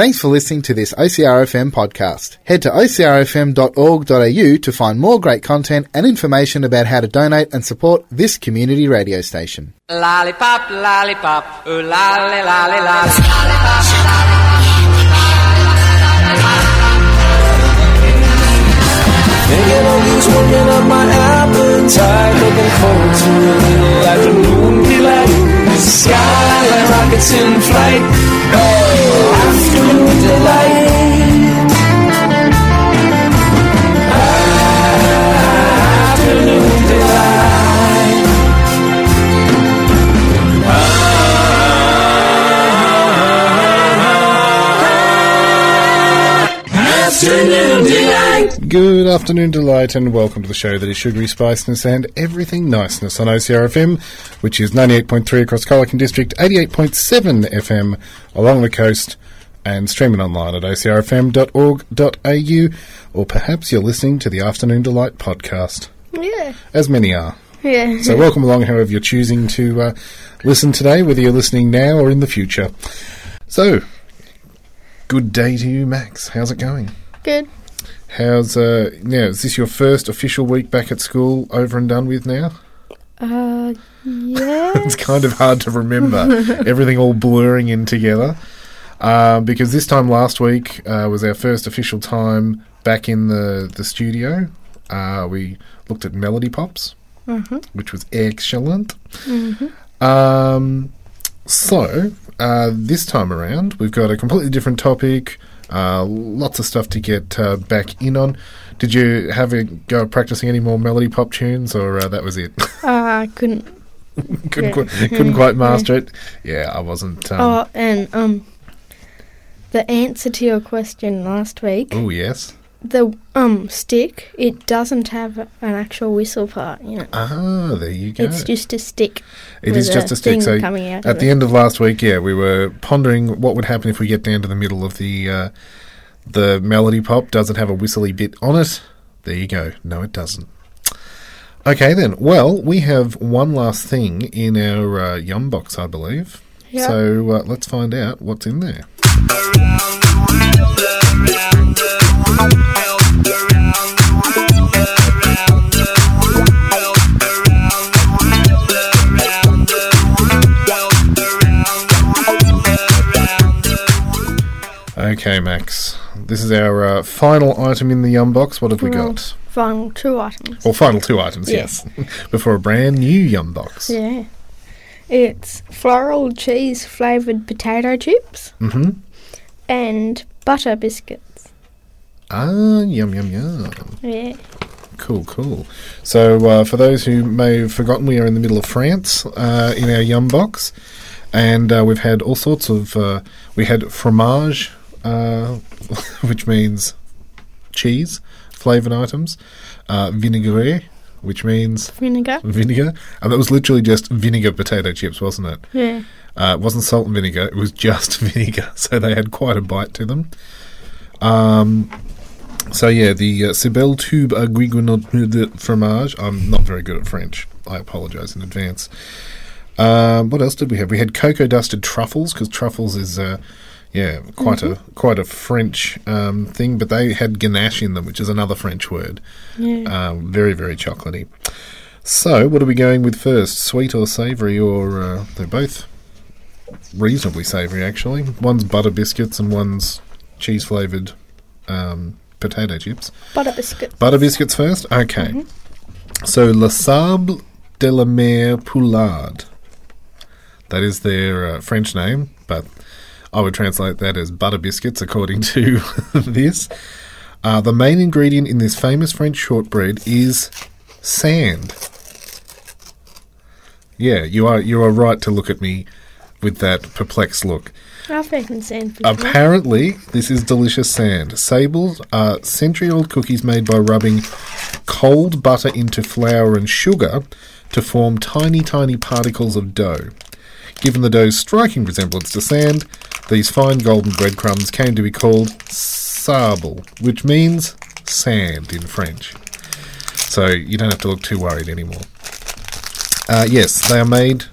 Thanks for listening to this OCRFM podcast. Head to ocrfm.org.au to find more great content and information about how to donate and support this community radio station. Lollipop, lollipop, ooh lolly, lolly, lolly. Thinking of these working up my appetite Looking forward to a little afternoon delight Skyline rockets in flight. Oh, afternoon delight Afternoon delight. Afternoon delight Good afternoon, delight, and welcome to the show that is sugary spiciness and everything niceness on OCRFM, which is 98.3 across Colac District, 88.7 FM along the coast, and streaming online at ocrfm.org.au, or perhaps you're listening to the Afternoon Delight podcast, Yeah. as many are. Yeah. So welcome along, however you're choosing to uh, listen today, whether you're listening now or in the future. So, good day to you, Max. How's it going? Good. How's uh now? Is this your first official week back at school over and done with now? Uh, yeah. It's kind of hard to remember everything all blurring in together. Um, because this time last week uh, was our first official time back in the the studio. Uh, we looked at Melody Pops, which was excellent. Um, so uh, this time around, we've got a completely different topic. Uh, lots of stuff to get uh, back in on. Did you have a go at practicing any more melody pop tunes, or uh, that was it? uh, couldn't. couldn't Yeah. quite, couldn't quite master it. Yeah, I wasn't. Um, Oh, and um, the answer to your question last week, oh yes. The um stick, it doesn't have an actual whistle part. You know, Ah, there you go. it's just a stick. It is just a stick. So coming out at the it. end of last week, yeah, we were pondering what would happen if we get down to the middle of the uh, the melody pop. Does it have a whistly bit on it? There you go. No, it doesn't. Okay then. Well, we have one last thing in our uh, yum box, I believe. Yeah. So uh, let's find out what's in there. Okay, Max. This is our uh, final item in the yum box. What have we got? Final two items. Or final two items, yes. Before a brand new yum box. Yeah. It's floral cheese flavored potato chips Mm-hmm. and butter biscuits. Ah, yum, yum, yum. Yeah. Cool, cool. So, uh, for those who may have forgotten, we are in the middle of France uh, in our yum box, and uh, we've had all sorts of. Uh, we had fromage, uh, which means cheese, flavoured items, uh, vinaigrette, which means Vinegar. vinegar, and that was literally just vinegar potato chips, wasn't it? Yeah. Uh, it wasn't salt and vinegar; it was just vinegar. So they had quite a bite to them. Um, so yeah, the uh, Tube à Guiguenot de fromage. I'm not very good at French. I apologise in advance. Um, what else did we have? We had cocoa dusted truffles because truffles is, uh, yeah, quite a quite a French um, thing. But they had ganache in them, which is another French word. Yeah. Um, very very chocolatey. So, what are we going with first? Sweet or savoury? Or uh, they're both reasonably savoury, actually. One's butter biscuits and one's cheese flavoured um, potato chips. Butter biscuits. Butter biscuits first? Okay. So, Le Sable de la Mère Poulard. That is their uh, French name, but I would translate that as butter biscuits according to this. Uh, the main ingredient in this famous French shortbread is sand. Yeah, you are you are right to look at me with that perplexed look. Eaten sand. Apparently, this is delicious sand. Sables are century old cookies made by rubbing cold butter into flour and sugar to form tiny, tiny particles of dough. Given the dough's striking resemblance to sand, these fine golden breadcrumbs came to be called sable, which means sand in French. So you don't have to look too worried anymore. Uh, yes, they are made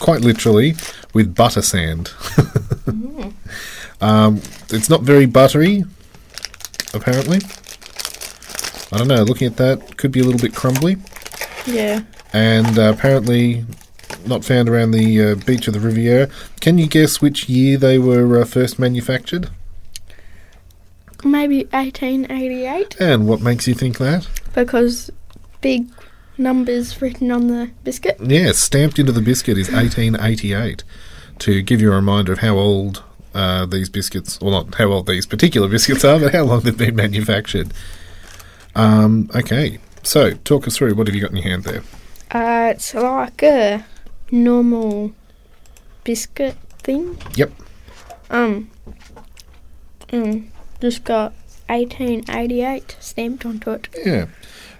quite literally with butter sand. Um, it's not very buttery, apparently. I don't know. Looking at that, could be a little bit crumbly, Yeah. and uh, apparently not found around the uh, beach of the Riviera. Can you guess which year they were uh, first manufactured? Maybe 1888 And what makes you think that? because big numbers written on the biscuit. Yeah, stamped into the biscuit is 1888 to give you a reminder of how old uh, these biscuits, well, not how old these particular biscuits are, but how long they've been manufactured. Um, okay, so talk us through. What have you got in your hand there? Uh, it's like a normal biscuit thing. Yep. Um, um, just got 1888 stamped onto it. Yeah.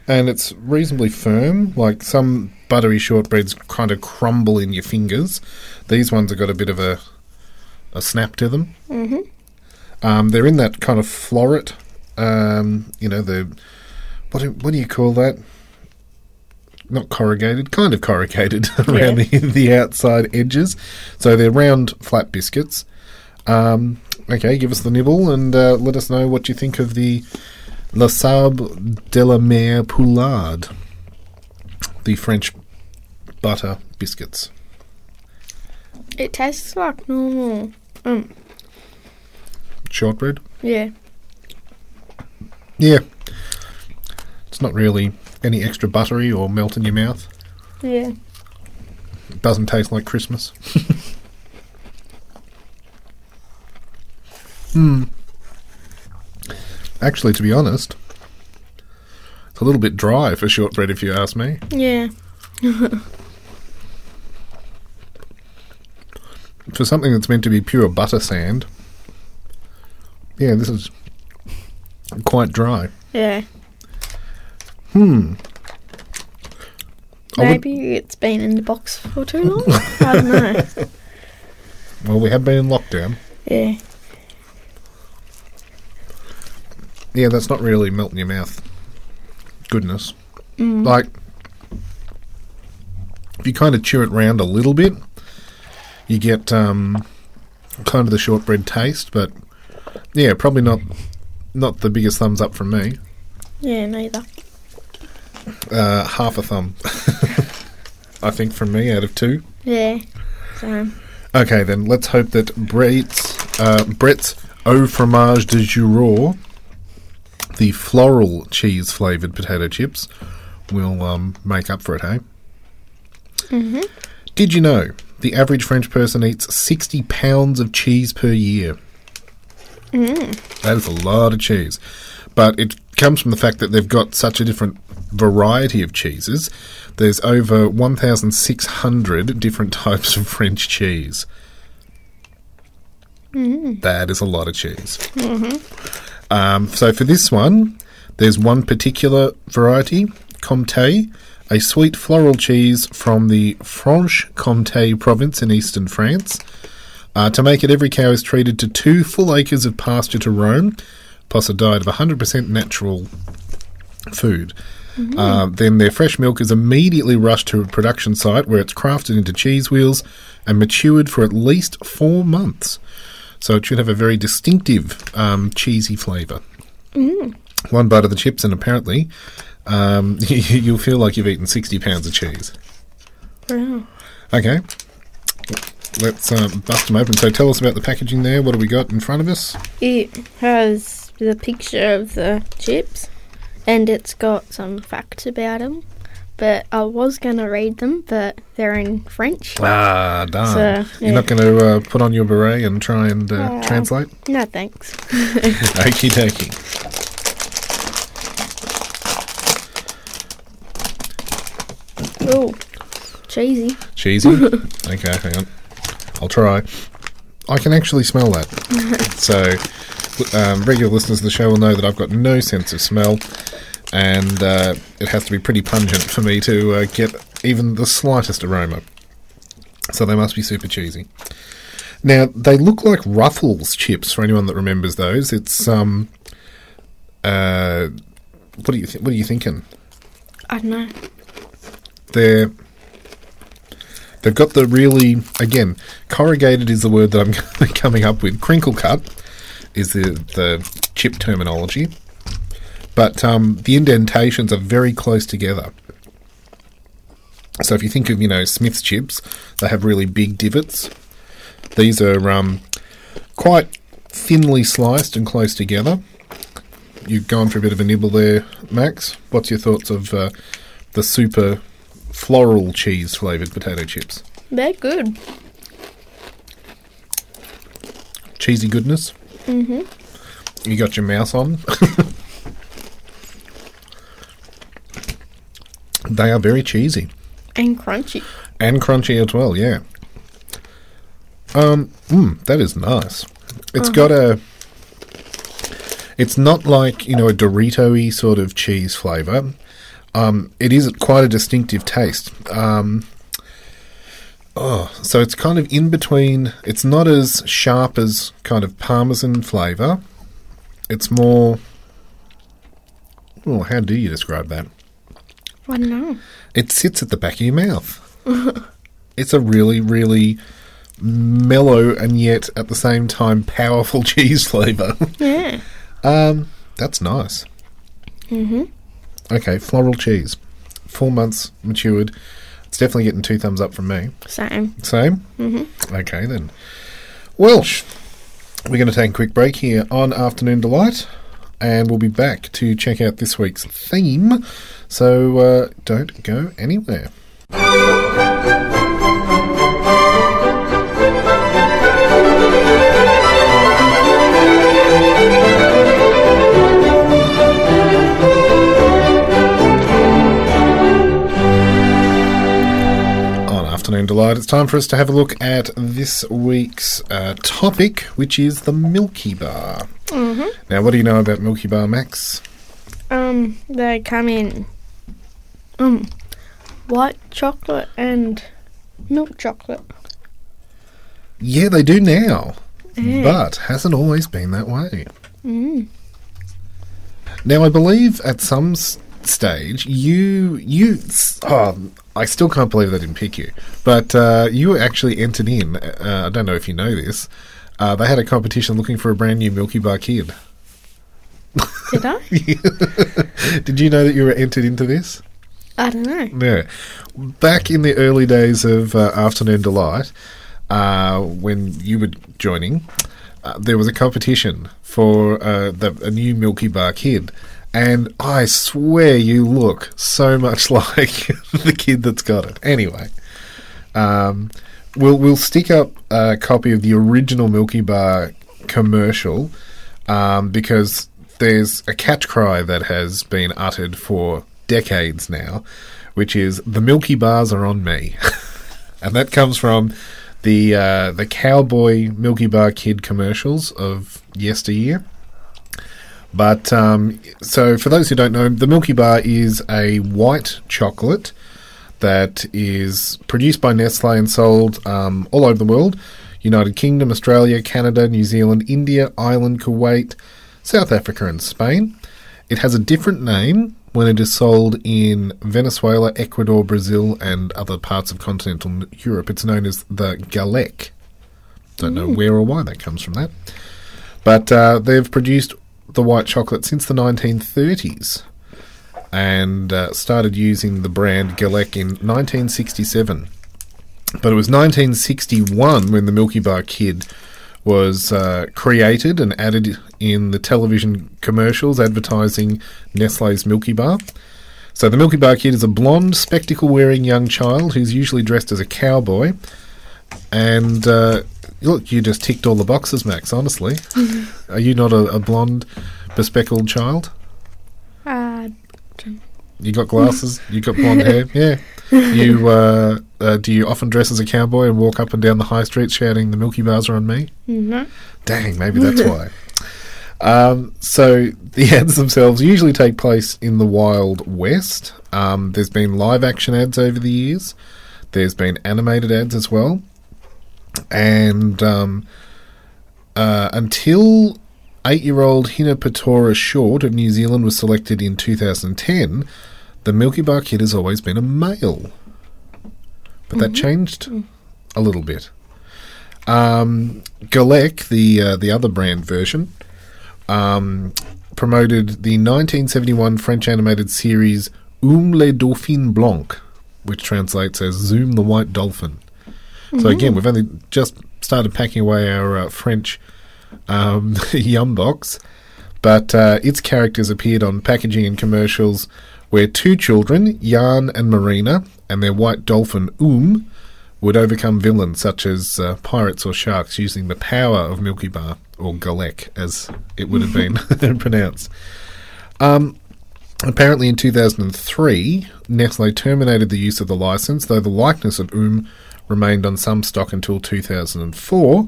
And it's reasonably firm. Like some buttery shortbreads kind of crumble in your fingers. These ones have got a bit of a, a snap to them. Mm-hmm. Um, they're in that kind of floret. Um, you know, the. What do, what do you call that? Not corrugated, kind of corrugated around the, the outside edges. So they're round, flat biscuits. Um, okay, give us the nibble and uh, let us know what you think of the La Sable de la Mère Poulard, the French butter biscuits. It tastes like normal. Um, Shortbread? yeah. Yeah. It's not really any extra buttery or melt in your mouth. Yeah. It doesn't taste like Christmas. Hmm. Actually, to be honest, it's a little bit dry for shortbread, if you ask me. Yeah. For something that's meant to be pure butter sand, yeah, this is quite dry. Yeah. Hmm. I Maybe it's been in the box for too long. I don't know. Well, we have been in lockdown. Yeah. Yeah, that's not really melt in your mouth. Goodness. Mm. Like, if you kind of chew it round a little bit, you get um, kind of the shortbread taste, but yeah, probably not not the biggest thumbs up from me. Yeah, neither. Uh, half a thumb, I think, from me out of two. Yeah. So, Okay, then let's hope that Brets uh, Brets Au Fromage de Juror, the floral cheese flavored potato chips, will um, make up for it. Hey. hmm Did you know the average French person eats 60 pounds of cheese per year? Mm. That is a lot of cheese. But it comes from the fact that they've got such a different variety of cheeses. There's over 1,600 different types of French cheese. That is a lot of cheese. Um, so for this one, there's one particular variety, Comté, a sweet floral cheese from the Franche Comté province in eastern France. Uh, to make it, every cow is treated to two full acres of pasture to roam, plus a diet of 100% natural food. Uh, then their fresh milk is immediately rushed to a production site where it's crafted into cheese wheels and matured for at least four months. So it should have a very distinctive um, cheesy flavour. One bite of the chips, and apparently um, you'll feel like you've eaten 60 pounds of cheese. Wow. Okay. Let's uh, bust them open. So tell us about the packaging there. What do we got in front of us? It has the picture of the chips, and it's got some facts about them. But I was going to read them, but they're in French. Ah, darn. So, You're not going to uh, put on your beret and try and uh, Uh, translate? No thanks. Okie dokie. Oh, cheesy. Cheesy? okay, hang on. I'll try. I can actually smell that. so, um, regular listeners of the show will know that I've got no sense of smell, and uh, it has to be pretty pungent for me to uh, get even the slightest aroma. So they must be super cheesy. Now they look like Ruffles chips for anyone that remembers those. It's um, uh, what are you th- what are you thinking? I don't know. They're They've got the really, again, corrugated is the word that I'm coming up with. Crinkle cut is the, the chip terminology. But um, the indentations are very close together. So if you think of, you know, Smith's chips, they have really big divots. These are um, quite thinly sliced and close together. You've gone for a bit of a nibble there, Max. What's your thoughts of uh, the super floral cheese flavoured potato chips? They're good. Cheesy goodness. Mm-hmm. You got your mouse on. they are very cheesy And crunchy. and crunchy as well. Yeah. Um. Mm, that is nice. It's got a. It's not like you know a Dorito-y sort of cheese flavor. Um, it is quite a distinctive taste. Um, oh, so it's kind of in between. It's not as sharp as kind of Parmesan flavor. It's more. Oh, how do you describe that? I don't know. It sits at the back of your mouth. it's a really, really mellow and yet at the same time powerful cheese flavour. Yeah. um, that's nice. Mm-hmm. Okay, floral cheese. Four months matured. It's definitely getting two thumbs up from me. Same. Same? Mm-hmm. Okay, then. Welsh. We're going to take a quick break here on Afternoon Delight, and we'll be back to check out this week's theme. So uh, don't go anywhere. on Afternoon Delight, it's time for us to have a look at this week's uh, topic, which is the Milky Bar. Mm-hmm. Now, what do you know about Milky Bar, Max? Um, they come in um white chocolate and milk chocolate. Yeah, they do now, Mm. but hasn't always been that way. Mm. Now, I believe at some s- stage you you oh, I still can't believe they didn't pick you, but uh, you actually entered in. Uh, I don't know if you know this. Uh, they had a competition looking for a brand new Milky Bar kid. Did I? Did you know that you were entered into this? I don't know. Yeah. Back in the early days of uh, Afternoon Delight, uh, when you were joining, uh, there was a competition for uh, the, a new Milky Bar kid. And I swear you look so much like the kid that's got it. Anyway, um, we'll we'll stick up a copy of the original Milky Bar commercial um, because there's a catch cry that has been uttered for decades now, which is "the Milky Bars are on me," and that comes from the uh, the cowboy Milky Bar Kid commercials of yesteryear. But um, so, for those who don't know, the Milky Bar is a white chocolate that is produced by Nestle and sold um, all over the world United Kingdom, Australia, Canada, New Zealand, India, Ireland, Kuwait, South Africa, and Spain. It has a different name when it is sold in Venezuela, Ecuador, Brazil, and other parts of continental Europe. It's known as the Galak. Don't know where or why that comes from that. But uh, they've produced the white chocolate since the 1930s and uh, started using the brand Galak in 1967. But it was 1961 when the Milky Bar Kid was uh, created and added in the television commercials advertising Nestle's Milky Bar. So the Milky Bar Kid is a blonde, spectacle wearing young child who's usually dressed as a cowboy. And uh, look, you just ticked all the boxes, Max, honestly. Are you not a, a blonde, bespectacled child? You got glasses. you got blonde hair. Yeah. You uh, uh, do you often dress as a cowboy and walk up and down the high street shouting "The Milky Bars are on me"? no. Dang, maybe that's why. Um, so the ads themselves usually take place in the Wild West. Um, there's been live action ads over the years. There's been animated ads as well, and um, uh, until eight-year-old Hina Patora Short of New Zealand was selected in 2010, the Milky Bar Kid has always been a male. but that changed a little bit. Um, Galak, the uh, the other brand version, um, promoted the 1971 French animated series Um le Dauphin Blanc, which translates as Zoom the White Dolphin. So again, we've only just started packing away our uh, French um, yum box, but uh, its characters appeared on packaging and commercials where two children, Yann and Marina, and their white dolphin Oum, would overcome villains such as uh, pirates or sharks using the power of Milky Bar, or Galak, as it would have been pronounced. Um, apparently, in 2003, Nestle terminated the use of the license, though the likeness of Oum remained on some stock until 2004,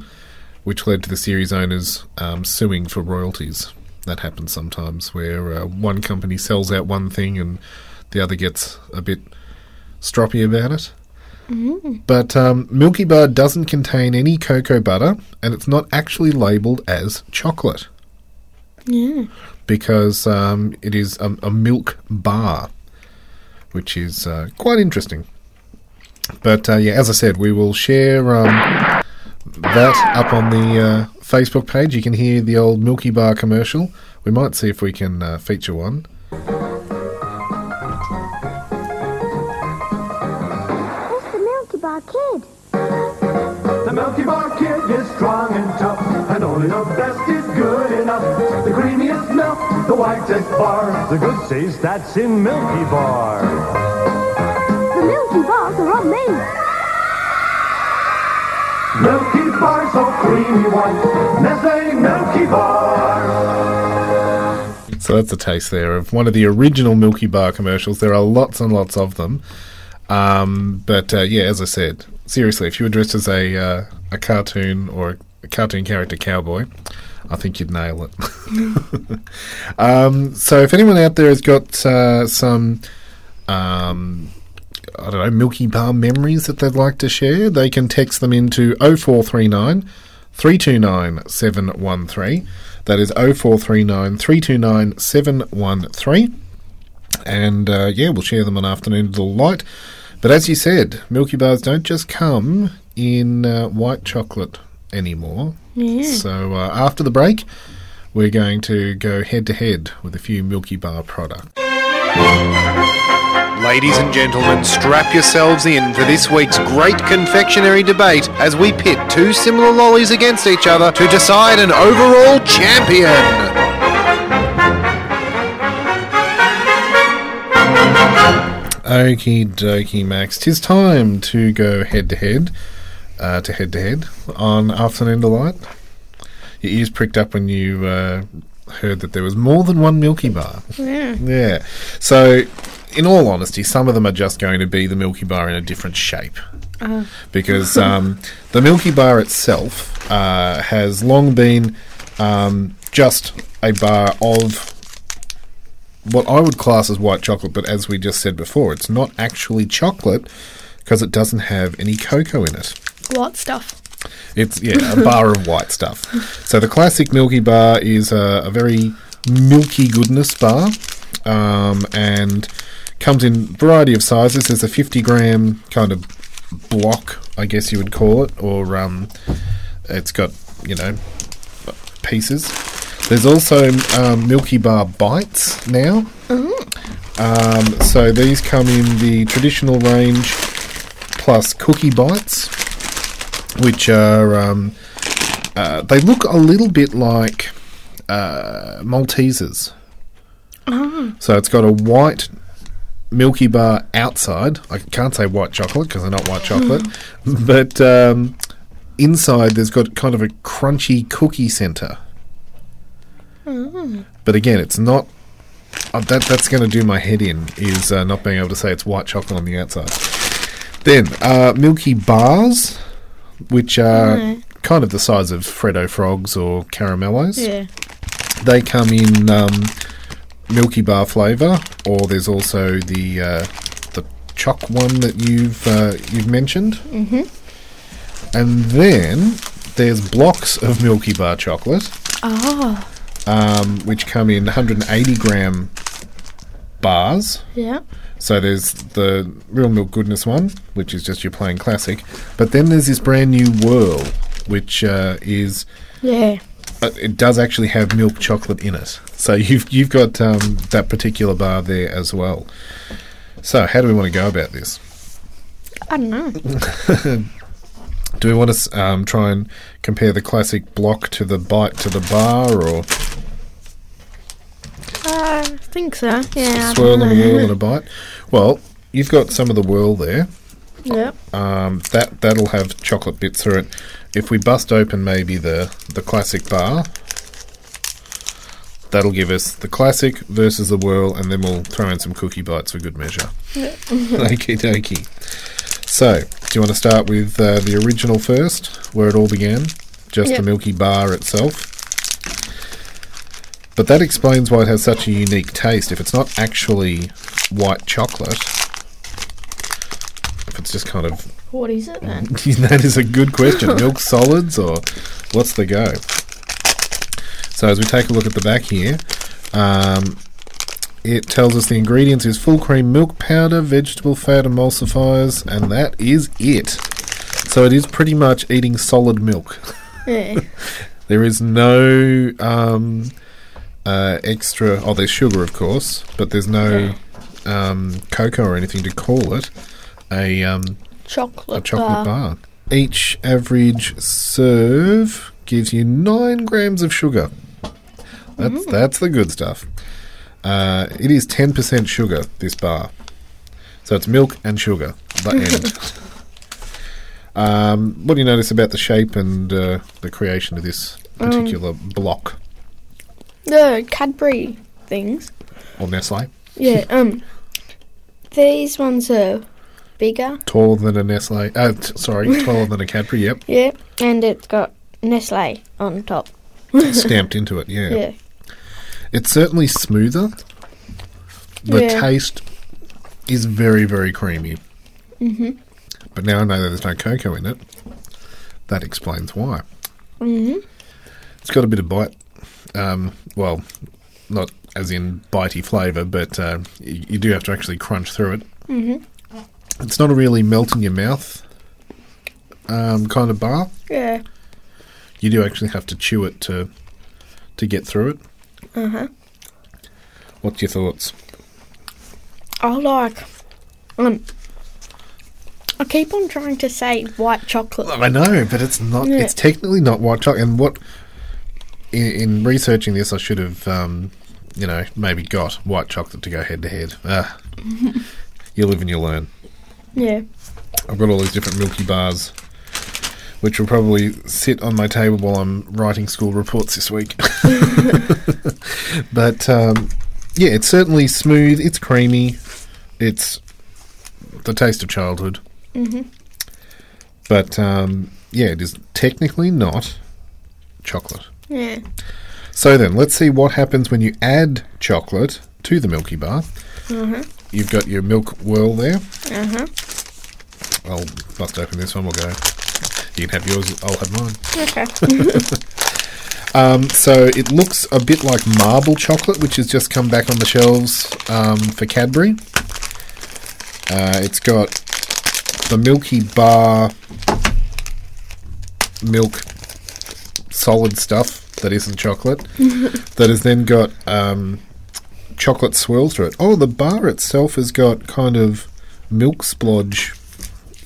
which led to the series owners um, suing for royalties. That happens sometimes, where uh, one company sells out one thing and the other gets a bit stroppy about it. But um, Milky Bar doesn't contain any cocoa butter, and it's not actually labelled as chocolate Yeah. because um, it is a, a milk bar, which is uh, quite interesting. But uh, yeah, as I said, we will share um, that up on the uh, Facebook page. You can hear the old Milky Bar commercial. We might see if we can uh, feature one. It's the Milky Bar Kid. The Milky Bar Kid is strong and tough, and only the best is good enough. The creamiest milk, the whitest bar, the good taste that's in Milky Bar. The Milky Bars are amazing. Milky Bar so creamy white, Nestle Milky Bar. So that's a taste there of one of the original Milky Bar commercials. There are lots and lots of them. Um, but uh, yeah, as I said, seriously, if you were dressed as a uh, a cartoon or a cartoon character cowboy, I think you'd nail it. um, so if anyone out there has got uh, some, um, I don't know, Milky Bar memories that they'd like to share, they can text them into 0439 329 713. That is 0439 329 713. And uh, yeah, we'll share them on Afternoon to the Light. But as you said, Milky Bars don't just come in uh, white chocolate anymore. Yeah. So uh, after the break, we're going to go head to head with a few Milky Bar products. Ladies and gentlemen, strap yourselves in for this week's great confectionery debate as we pit two similar lollies against each other to decide an overall champion. Okie dokie, Max. Tis time to go head to head, uh, to head to head on Afternoon Delight. Your ears pricked up when you uh, heard that there was more than one Milky Bar. Yeah. Yeah. So, in all honesty, some of them are just going to be the Milky Bar in a different shape. Because um, the Milky Bar itself uh, has long been um, just a bar of what I would class as white chocolate, but as we just said before, it's not actually chocolate because it doesn't have any cocoa in it. What stuff? It's yeah, a bar of white stuff. So the classic Milky Bar is a, a very milky goodness bar, um, and comes in variety of sizes. There's a 50 gram kind of block, I guess you would call it, or um, it's got you know pieces. There's also um, Milky Bar bites now. Um, so these come in the traditional range plus cookie bites which are um, uh, they look a little bit like uh, Maltesers. So it's got a white Milky Bar outside. I can't say white chocolate because they're not white chocolate, but um, inside there's got kind of a crunchy cookie center. But again, it's not. Uh, that that's going to do my head in is uh, not being able to say it's white chocolate on the outside. Then uh, Milky Bars, which are kind of the size of Freddo Frogs or Caramellos. Yeah. They come in um, Milky Bar flavour, or there's also the uh, the choc one that you've uh, you've mentioned. Mm-hmm. And then there's blocks of Milky Bar chocolate, Oh. um, which come in 180 gram bars. Yeah. So there's the Real Milk Goodness one, which is just your plain classic. But then there's this brand new Whirl, which uh, is Yeah. It does actually have milk chocolate in it. So you've you've got um, that particular bar there as well. So how do we want to go about this? I don't know. Do we want to um, try and compare the classic block to the bite to the bar, or Uh, I think so. Yeah. Swirl and a whirl and a bite? Well, you've got some of the whirl there. Yep. Um, that that'll have chocolate bits through it. If we bust open maybe the the classic bar, that'll give us the classic versus the whirl, and then we'll throw in some cookie bites for good measure. Okie dokie. So, do you want to start with uh, the original first, where it all began? Just Yep. the Milky Bar itself. But that explains why it has such a unique taste. If it's not actually white chocolate, if it's just kind of What is it then? that is a good question. Milk solids or what's the go? So as we take a look at the back here, um, it tells us the ingredients is full cream milk powder, vegetable fat emulsifiers, and that is it. So it is pretty much eating solid milk. Yeah. There is no um, uh, extra. Oh, there's sugar, of course, but there's no um, cocoa or anything to call it a um, Chocolate, a chocolate bar. bar. Each average serve gives you nine grams of sugar. That's that's the good stuff. Uh, it is ten percent sugar. This bar, so it's milk and sugar. The end. um, what do you notice about the shape and uh, the creation of this particular block The Cadbury things. or Nestle? Yeah. Um. These ones are bigger. Taller than a Nestle. Uh, t- sorry, taller than a Cadbury. Yep, Yeah. And it's got Nestle on top. stamped into it. Yeah. Yeah. It's certainly smoother. The Yeah. taste is very, very creamy. Mhm. But now I know that there's no cocoa in it. That explains why. Mhm. It's got a bit of bite. Um, well, not as in bitey flavour, but uh, you, you do have to actually crunch through it. Mhm. It's not a really melt in your mouth um, kind of bar. Yeah. You do actually have to chew it to to get through it. Uh huh. What's your thoughts? I like. Um. I keep on trying to say white chocolate. I know, but it's not. Yeah. It's technically not white chocolate. And what in, in researching this, I should have, um, you know, maybe got white chocolate to go head to head. Ah, you live and you learn. Yeah. I've got all these different Milky Bars, which will probably sit on my table while I'm writing school reports this week. but um, yeah, it's certainly smooth. It's creamy. It's the taste of childhood. Mhm. But um, yeah, it is technically not chocolate. Yeah. So then, let's see what happens when you add chocolate to the Milky Bar. Huh. You've got your milk whirl there. Uh huh. I'll bust open this one. We'll go. You can have yours. I'll have mine. Okay. Um, so it looks a bit like marble chocolate, which has just come back on the shelves um, for Cadbury. Uh, it's got the Milky Bar milk solid stuff that isn't chocolate that has then got um, chocolate swirl through it. Oh, the bar itself has got kind of milk splodge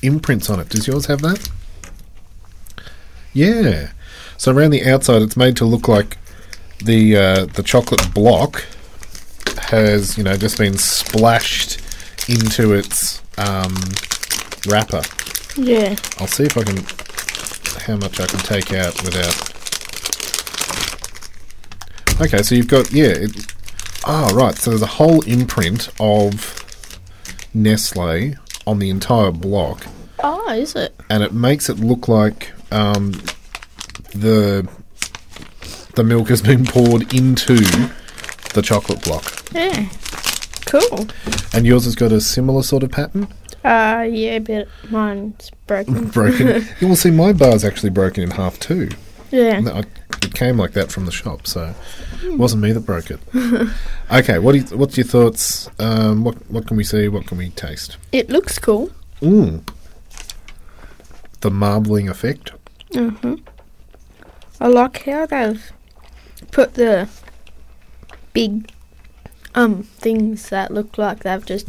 imprints on it. Does yours have that? Yeah. So around the outside, it's made to look like the uh, the chocolate block has you know just been splashed into its um, wrapper. yeah. I'll see if I can how much I can take out without. Okay, so you've got yeah. It, ah, right. So there's a whole imprint of Nestle on the entire block Oh, is it? and it makes it look like um, the the milk has been poured into the chocolate block. Yeah. Cool. And yours has got a similar sort of pattern, Uh, yeah, but mine's broken. broken. you will see my bar's actually broken in half too. Yeah. I- It came like that from the shop, so Wasn't me that broke it. okay, what do you, what's your thoughts? Um, what what can we see? What can we taste? It looks cool. Mm. The marbling effect. hmm I like how they've put the big um things that look like they've just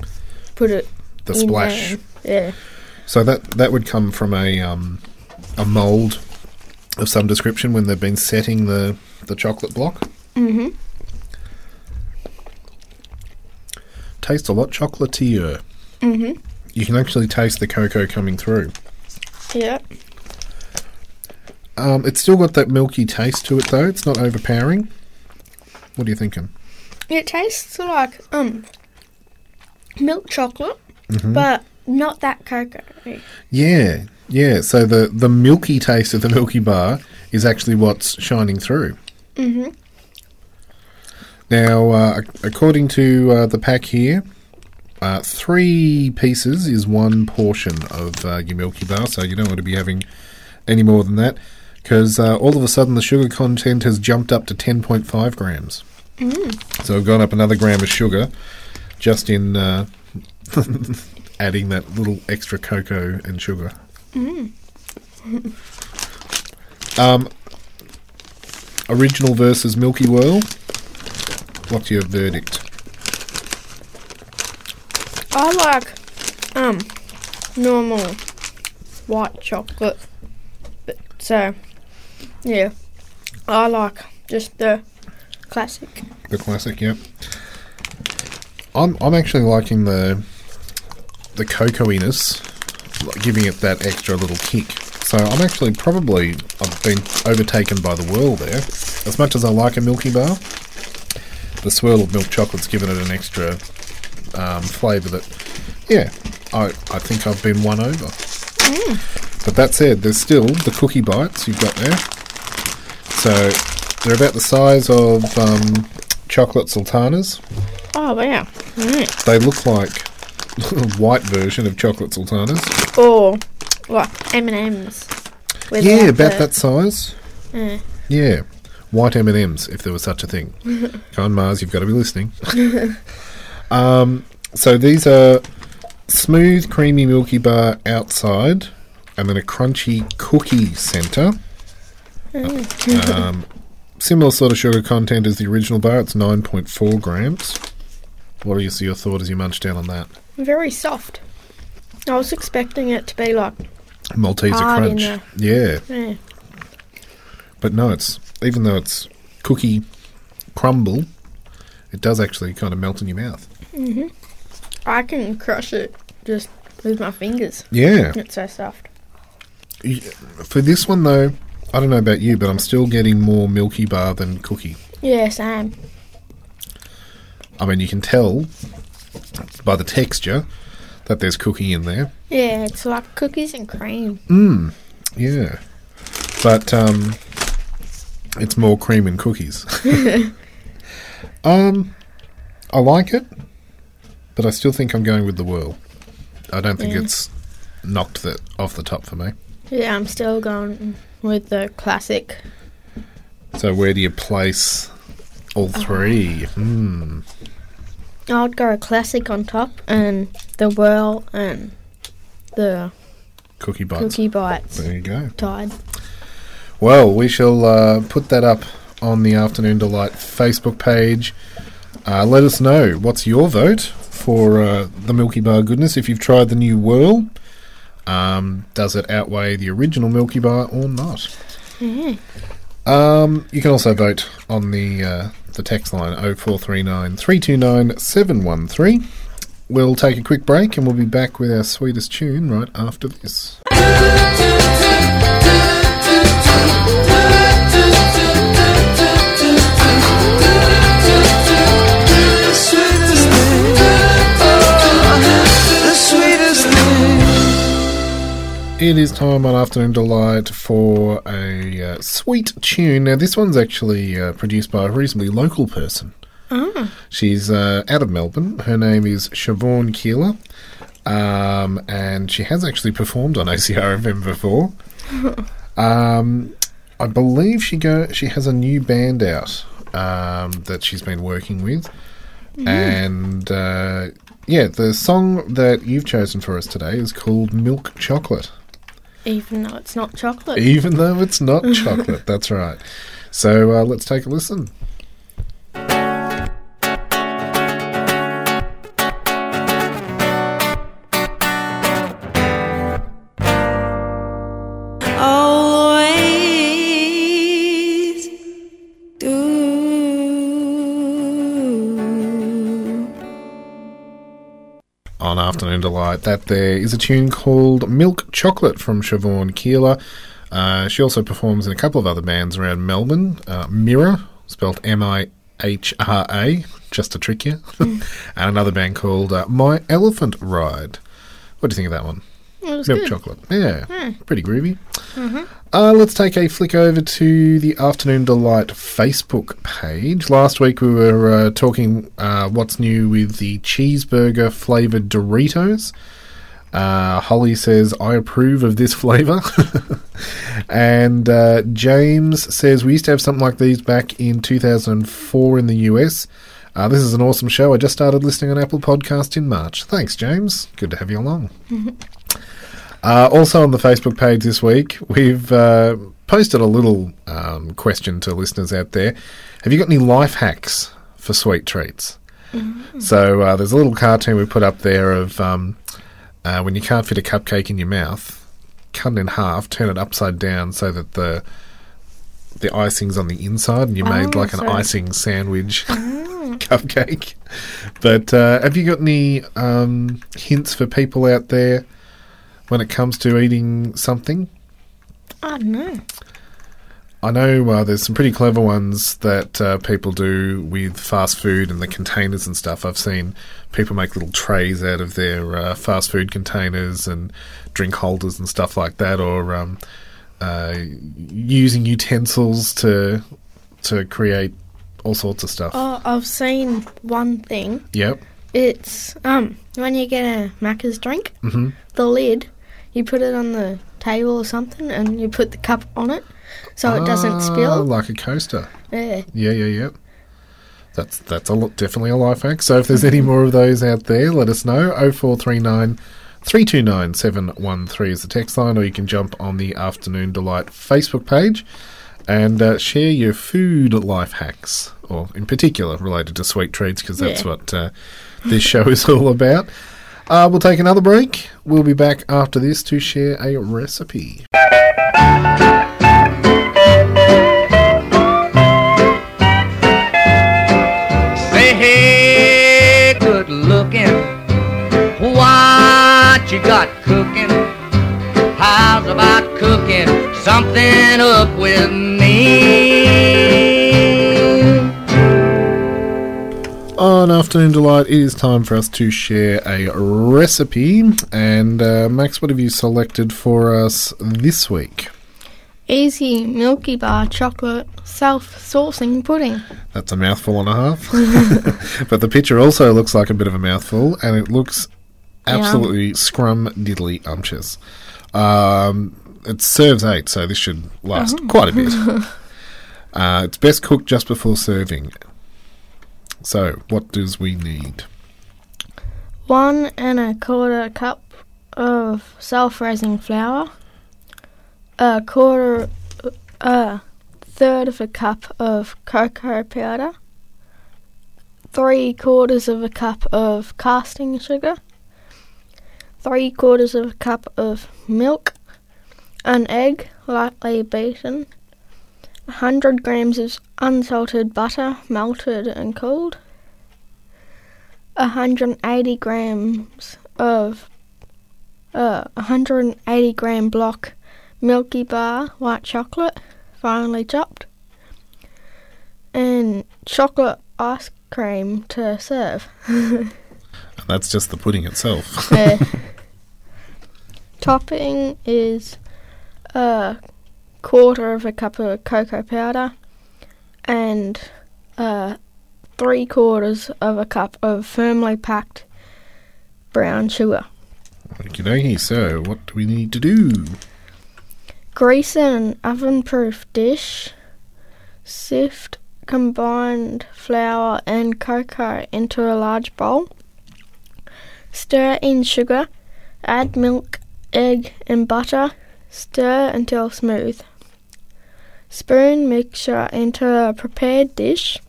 put it The splash. there. Yeah. So that that would come from a um, a mold of some description when they've been setting the the chocolate block. Mhm. Tastes a lot chocolatier. Mhm. You can actually taste the cocoa coming through. Yeah. Um, it's still got that milky taste to it though. It's not overpowering. What are you thinking? It tastes like um milk chocolate, Mhm. but not that cocoa. Yeah, yeah. So the the milky taste of the Milky Bar is actually what's shining through. Mhm. Now, uh, according to uh, the pack here, uh, three pieces is one portion of uh, your Milky Bar, so you don't want to be having any more than that, because uh, all of a sudden the sugar content has jumped up to 10.5 grams. Mm. So we've gone up another gram of sugar just in uh, adding that little extra cocoa and sugar. Mm. Um, original versus Milky Whirl. What's your verdict? I like um normal white chocolate. But so yeah. I like just the classic. The classic, yep. I'm I'm actually liking the the cocoiness, like giving it that extra little kick. So I'm actually probably I've been overtaken by the whirl there. As much as I like a Milky Bar, the swirl of milk chocolate's given it an extra um, flavour that, yeah, I I think I've been won over. But that said, there's still the cookie bites you've got there. So they're about the size of um, chocolate sultanas. Oh wow. Mm. They look like a white version of chocolate sultanas. Or like M and M's. yeah, about that size. Yeah. Yeah, white M and M's, if there was such a thing. Come on, Mars, you've got to be listening. um, so these are smooth, creamy Milky Bar outside, and then a crunchy cookie centre. Um, similar sort of sugar content as the original bar. It's nine point four grams. What are your, your thought as you munch down on that? Very soft. I was expecting it to be like Malteser hard in crunch. there. Yeah, Yeah. but no, it's even though it's cookie crumble, it does actually kind of melt in your mouth. hmm I can crush it just with my fingers. Yeah. It's so soft. Y- For this one though, I don't know about you, but I'm still getting more Milky Bar than cookie. Yeah, same. I mean, you can tell by the texture that there's cookie in there. Yeah, it's like cookies and cream. Mmm, yeah. But um, it's more cream and cookies. um, I like it, but I still think I'm going with the whirl. I don't think Yeah. it's knocked that off the top for me. Yeah, I'm still going with the classic. So where do you place all three? Hmm. I'd go a classic on top and the whirl and the Cookie bites. cookie bites There you go. tied. Well, we shall uh, put that up on the Afternoon Delight Facebook page. Uh, let us know what's your vote for uh, the Milky Bar goodness. If you've tried the new Whirl, um, does it outweigh the original Milky Bar or not? Yeah. Um, you can also vote on the uh, the text line 0439 329 713. We'll take a quick break and we'll be back with our sweetest tune right after this. It is time on Afternoon Delight for a uh, sweet tune. Now, this one's actually uh, produced by a reasonably local person. Ah. She's uh, out of Melbourne. Her name is Siobhan Keeler. Um, and she has actually performed on OCRFM before. Um, I believe she go. She has a new band out. um, that she's been working with. And uh, yeah, the song that you've chosen for us today is called Milk Chocolate. Even though it's not chocolate. Even though it's not chocolate, that's right. So uh, let's take a listen. Afternoon Delight. That there is a tune called Milk Chocolate from Siobhan Keeler. Uh, she also performs in a couple of other bands around Melbourne. Uh, Mirror, spelled M I H R A, just to trick you. and another band called uh, My Elephant Ride. What do you think of that one? Milk good. chocolate. Yeah, pretty groovy. Uh, let's take a flick over to the Afternoon Delight Facebook page. Last week we were uh, talking uh, what's new with the cheeseburger flavoured Doritos. Uh, Holly says, I approve of this flavour. and uh, James says, We used to have something like these back in 2004 in the US. Uh, this is an awesome show. I just started listening on Apple Podcast in March. Thanks, James. Good to have you along. Uh, also on the Facebook page this week, we've uh, posted a little um, question to listeners out there. Have you got any life hacks for sweet treats? So uh, there's a little cartoon we put up there of um, uh, when you can't fit a cupcake in your mouth, cut it in half, turn it upside down so that the the icing's on the inside, and you made Oh, like an so- icing sandwich cupcake. But uh, have you got any um, hints for people out there when it comes to eating something? I don't know. I know uh, there's some pretty clever ones that uh, people do with fast food and the containers and stuff. I've seen people make little trays out of their uh, fast food containers and drink holders and stuff like that, or um, uh, using utensils to to create all sorts of stuff. Oh, I've seen one thing. Yep. It's um when you get a Macca's drink, Mhm. the lid, you put it on the table or something, and you put the cup on it, so it doesn't Ah, spill. like a coaster. Yeah. Yeah, yeah, yeah. That's that's a lot, definitely a life hack. So if there's any more of those out there, let us know. 0439 329 713 is the text line, or you can jump on the Afternoon Delight Facebook page and uh, share your food life hacks, or in particular related to sweet treats, because that's Yeah. what uh, this show is all about. Uh, we'll take another break. We'll be back after this to share a recipe. Say, hey, good looking. What you got cooking? How's about cooking something up with me? Afternoon Delight, it is time for us to share a recipe. And uh, Max, what have you selected for us this week? Easy Milky Bar chocolate self-saucing pudding. That's a mouthful and a half. but the picture also looks like a bit of a mouthful, and it looks absolutely scrum diddly umptious. Um, it serves eight, so this should last quite a bit. uh, it's best cooked just before serving. So, what does we need? One and a quarter cup of self-raising flour. A quarter, a third of a cup of cocoa powder. Three quarters of a cup of casting sugar. Three quarters of a cup of milk. An egg, lightly beaten. 100 grams of unsalted butter, melted and cooled. 180 grams of uh, 180 gram block Milky Bar white chocolate, finely chopped, and chocolate ice cream to serve. And that's just the pudding itself. Uh, topping is a quarter of a cup of cocoa powder and uh, three quarters of a cup of firmly packed brown sugar. Okie dokie, so what do we need to do? Grease an oven proof dish. Sift combined flour and cocoa into a large bowl. Stir in sugar, add milk, egg, and butter. Stir until smooth. Spoon mixture into a prepared dish.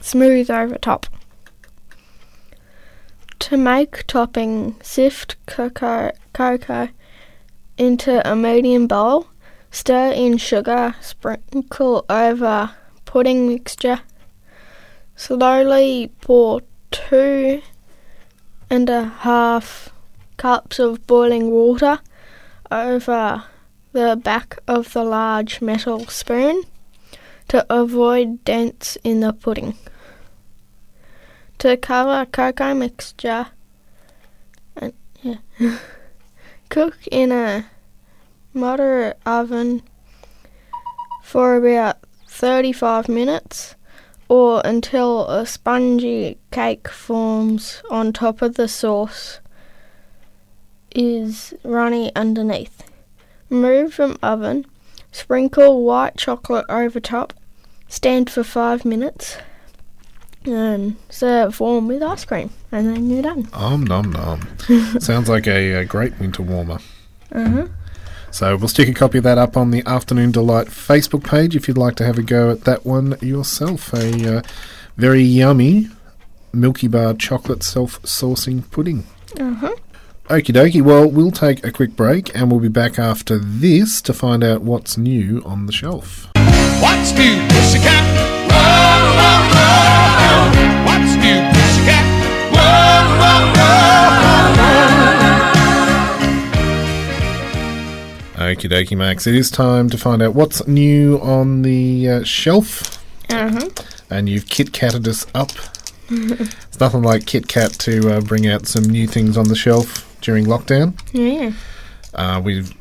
Smooth over top. To make topping, sift cocoa, cocoa into a medium bowl. Stir in sugar, sprinkle over pudding mixture. Slowly pour two and a half cups of boiling water over the back of the large metal spoon to avoid dents in the pudding. To cover cocoa mixture and yeah, cook in a moderate oven for about 35 minutes or until a spongy cake forms on top of the sauce is runny underneath. Remove from oven, sprinkle white chocolate over top, stand for 5 minutes and serve warm with ice cream and then you're done. Om nom nom. Sounds like a, a great winter warmer. Uh-huh. So we'll stick a copy of that up on the Afternoon Delight Facebook page if you'd like to have a go at that one yourself. A uh, very yummy Milky Bar chocolate self-saucing pudding. Uh-huh. Okie dokie. Well, we'll take a quick break and we'll be back after this to find out what's new on the shelf. What's new, pussycat? Whoa, whoa, whoa. What's new, pussycat? Whoa, whoa, whoa. Okie dokie, Max. It is time to find out what's new on the uh, shelf. Uh-huh. And you've Kit Katted us up. it's nothing like Kit Kat to uh, bring out some new things on the shelf during lockdown. Yeah. Uh, we've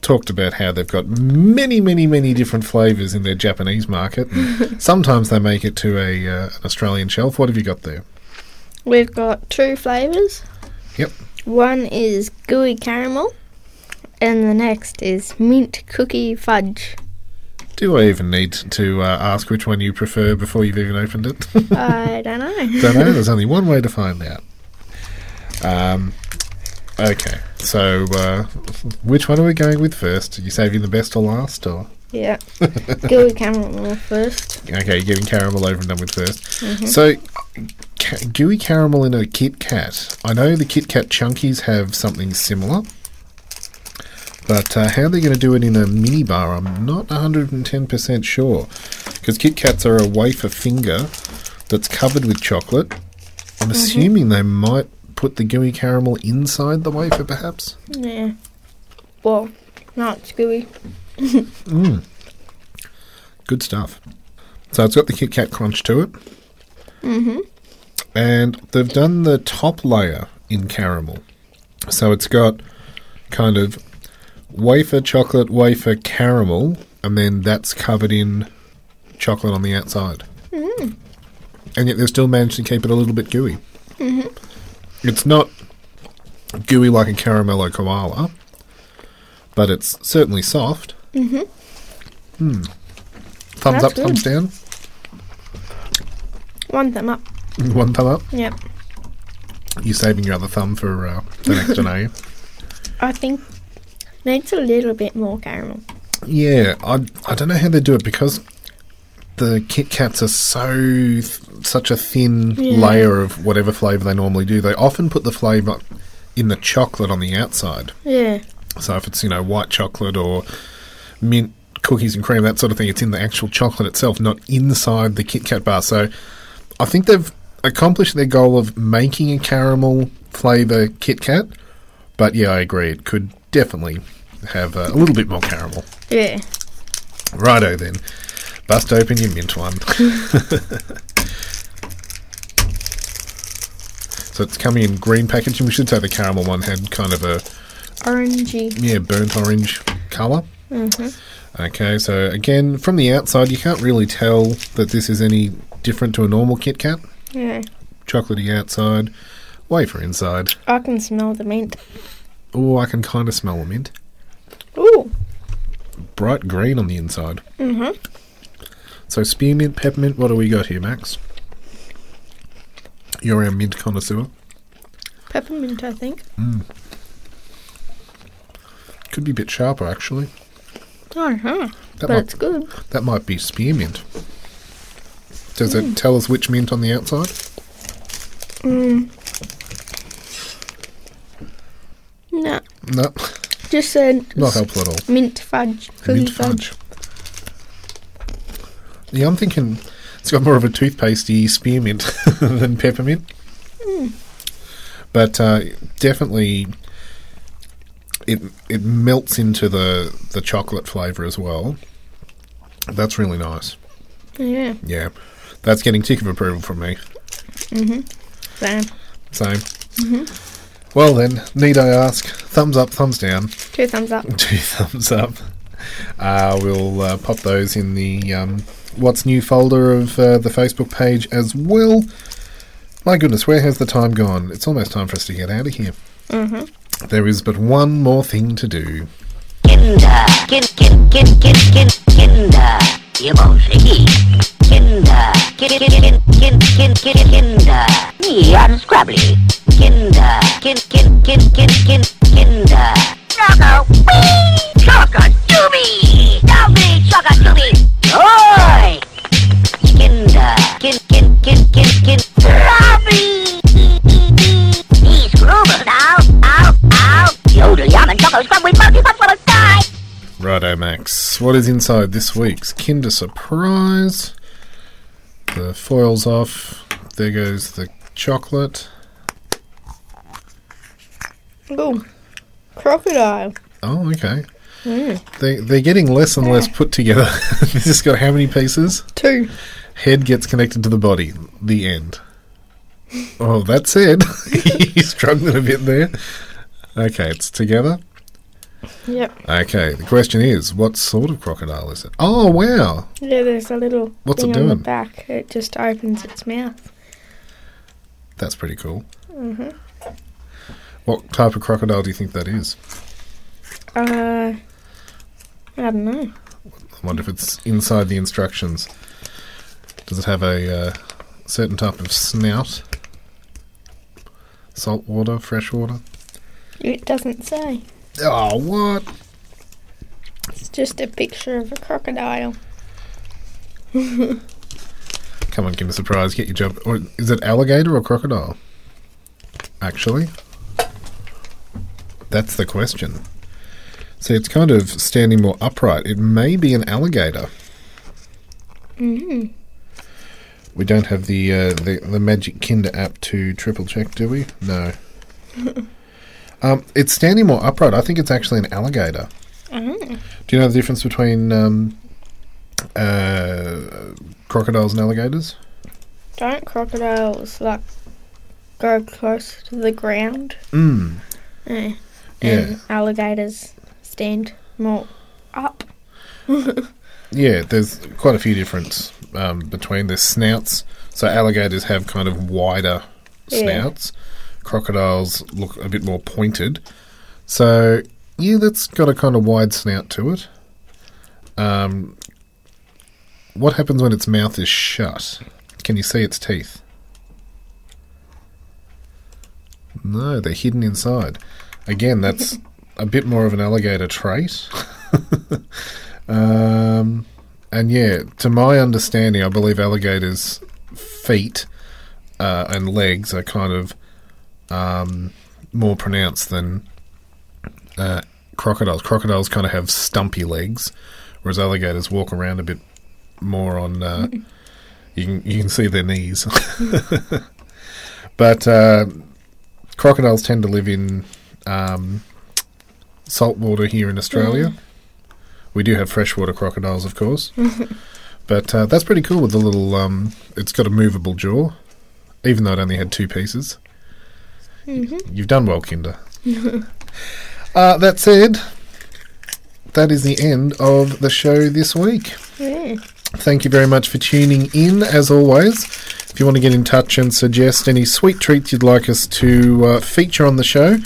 talked about how they've got many, many, many different flavours in their Japanese market. Sometimes they make it to a uh, an Australian shelf. What have you got there? We've got two flavours. Yep. One is gooey caramel, and the next is mint cookie fudge. Do I even need to uh, ask which one you prefer before you've even opened it? I don't know. don't know. There's only one way to find out. Um, okay, so uh, which one are we going with first? Are you saving the best or last, or Yeah. gooey caramel first. okay, you're getting caramel over and done with 1st Mhm. So, ca- gooey caramel in a Kit Kat. I know the Kit Kat Chunkies have something similar, but uh, how they're going to do it in a mini bar, I'm not 110% sure. Because Kit Kats are a wafer finger that's covered with chocolate. I'm assuming they might put the gooey caramel inside the wafer, perhaps. Yeah. Well, no, it's gooey. Mm. Good stuff. So it's got the Kit Kat crunch to it. Mm-hmm. and they've done the top layer in caramel. So it's got kind of wafer chocolate, wafer caramel, and then that's covered in chocolate on the outside. Mm. And yet they've still managed to keep it a little bit gooey. Mm-hmm. It's not gooey like a caramello koala, but it's certainly soft. Mm-hmm. Hmm. Thumbs That's up, thumbs down. One thumb up. One thumb up. Yep. You're saving your other thumb for uh, the next one, are you? I think needs a little bit more caramel. Yeah, I I don't know how they do it because the Kit Kats are so th- such a thin Yeah. layer of whatever flavour they normally do. They often put the flavour in the chocolate on the outside. Yeah. So if it's you know white chocolate or mint cookies and cream that sort of thing, it's in the actual chocolate itself, not inside the Kit Kat bar. So I think they've accomplished their goal of making a caramel flavour Kit Kat. But yeah, I agree. It could definitely have uh, a little bit more caramel. Yeah. Righto then. Bust open your mint one. so it's coming in green packaging. We should say the caramel one had kind of a Orangey. yeah burnt orange colour. Mm-hmm. Okay, so again from the outside you can't really tell that this is any different to a normal Kit Kat. Yeah. Chocolatey outside, wafer inside. I can smell the mint. Oh, I can kind of smell the mint. Ooh. Bright green on the inside. Mm-hmm. So spearmint, peppermint. What do we got here, Max? You're our mint connoisseur. Peppermint, I think. Could be a bit sharper, actually. Oh, huh. That But might, it's good. that might be spearmint. Does it tell us which mint on the outside? Mm. No, No, just said not helpful at all. mint fudge. Mint fudge. fudge. Yeah, I'm thinking it's got more of a toothpastey spearmint than peppermint. But uh, definitely, it it melts into the the chocolate flavour as well. That's really nice. Yeah. Yeah, that's getting tick of approval from me. Mhm. Same. Same. Mhm. Well then, need I ask? Thumbs up, thumbs down. Two thumbs up. two thumbs up. Uh, we'll uh, pop those in the um, What's New folder of uh, the Facebook page as well. My goodness, where has the time gone? It's almost time for us to get out of here. Mm-hmm. There is but one more thing to do. Kinder, kin, kin, kin, kin, kin, Kinder, ihr Bolschewiki. Kinder, kin, kin, kin, kin, kin, kin, Kinder, me unscrabbly. Kinder, kin, kin, kin, kin, kin, Kinder. Choco, wee, choco, dooby, dooby, choco, dooby, kin, kin, kin, kin, kin, Robbie. He's groovers now, ow, ow. Yodel, yum, and choco scrub with multi but will die. Righto, Max. What is inside this week's Kinder Surprise? The foil's off. There goes the chocolate. Ooh. Crocodile. Oh, okay. Mm. They, they're getting less and less put together. this has got how many pieces? Two. Head gets connected to the body. The end. Oh, that's it. He's struggling a bit there. Okay, it's together. Yep. Okay, the question is, what sort of crocodile is it? Oh, wow. Yeah, there's a little What's it thing on the doing? back. It just opens its mouth. That's pretty cool. hmm What type of crocodile do you think that is? Uh, I don't know. I wonder if it's inside the instructions. Does it have a uh, certain type of snout? Salt water, fresh water? It doesn't say. Oh, what? It's just a picture of a crocodile. Come on, give me a surprise. Get your job. Or is it alligator or crocodile? Actually, that's the question. See, it's kind of standing more upright. It may be an alligator. Mm. We don't have the uh, the the Magic Kinder app to triple check, do we? No. um, it's standing more upright. I think it's actually an alligator. Oh. Do you know the difference between um, uh, crocodiles and alligators? Don't crocodiles like go close to the ground? Mm. Eh. Yeah. And alligators stand more up. Yeah, there's quite a few difference um, between the snouts. So alligators have kind of wider Yeah. snouts. Crocodiles look a bit more pointed. So yeah, that's got a kind of wide snout to it. Um, what happens when its mouth is shut? Can you see its teeth? No, they're hidden inside. Again, that's a bit more of an alligator trait. um, and yeah, to my understanding, I believe alligators' feet uh, and legs are kind of um, more pronounced than uh, crocodiles. Crocodiles kind of have stumpy legs, whereas alligators walk around a bit more on. Uh, you can you can see their knees, but uh, crocodiles tend to live in um, salt water here in Australia. We do have freshwater crocodiles, of course, but uh, that's pretty cool with the little. Um, it's got a movable jaw, even though it only had two pieces. You've done well, Kinder. uh, that said, that is the end of the show this week. Yeah. Thank you very much for tuning in, as always. If you want to get in touch and suggest any sweet treats you'd like us to uh, feature on the show,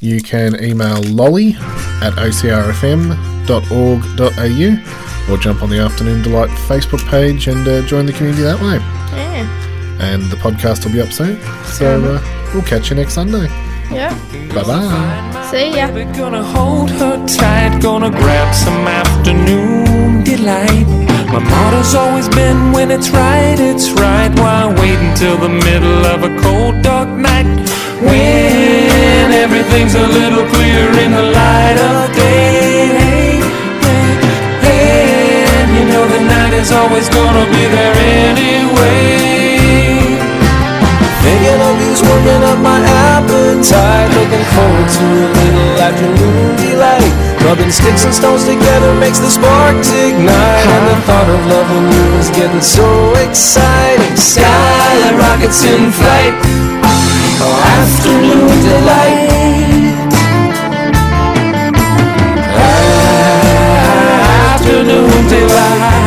you can email lolly at ocrfm.org.au or jump on the Afternoon Delight Facebook page and uh, join the community that way. Yeah. And the podcast will be up soon. So uh, we'll catch you next Sunday. Yeah. Bye bye. See ya. Gonna hold her tight, gonna grab some afternoon delight. My motto's always been when it's right, it's right. Why wait until the middle of a cold, dark night? When everything's a little clearer in the light of day. Is always gonna be there anyway. Thinking of you's working up my appetite. Looking forward to a little afternoon delight. Rubbing sticks and stones together makes the spark ignite. And the thought of loving you is getting so exciting. Sky rockets in flight. Oh, afternoon delight. Ah, afternoon delight.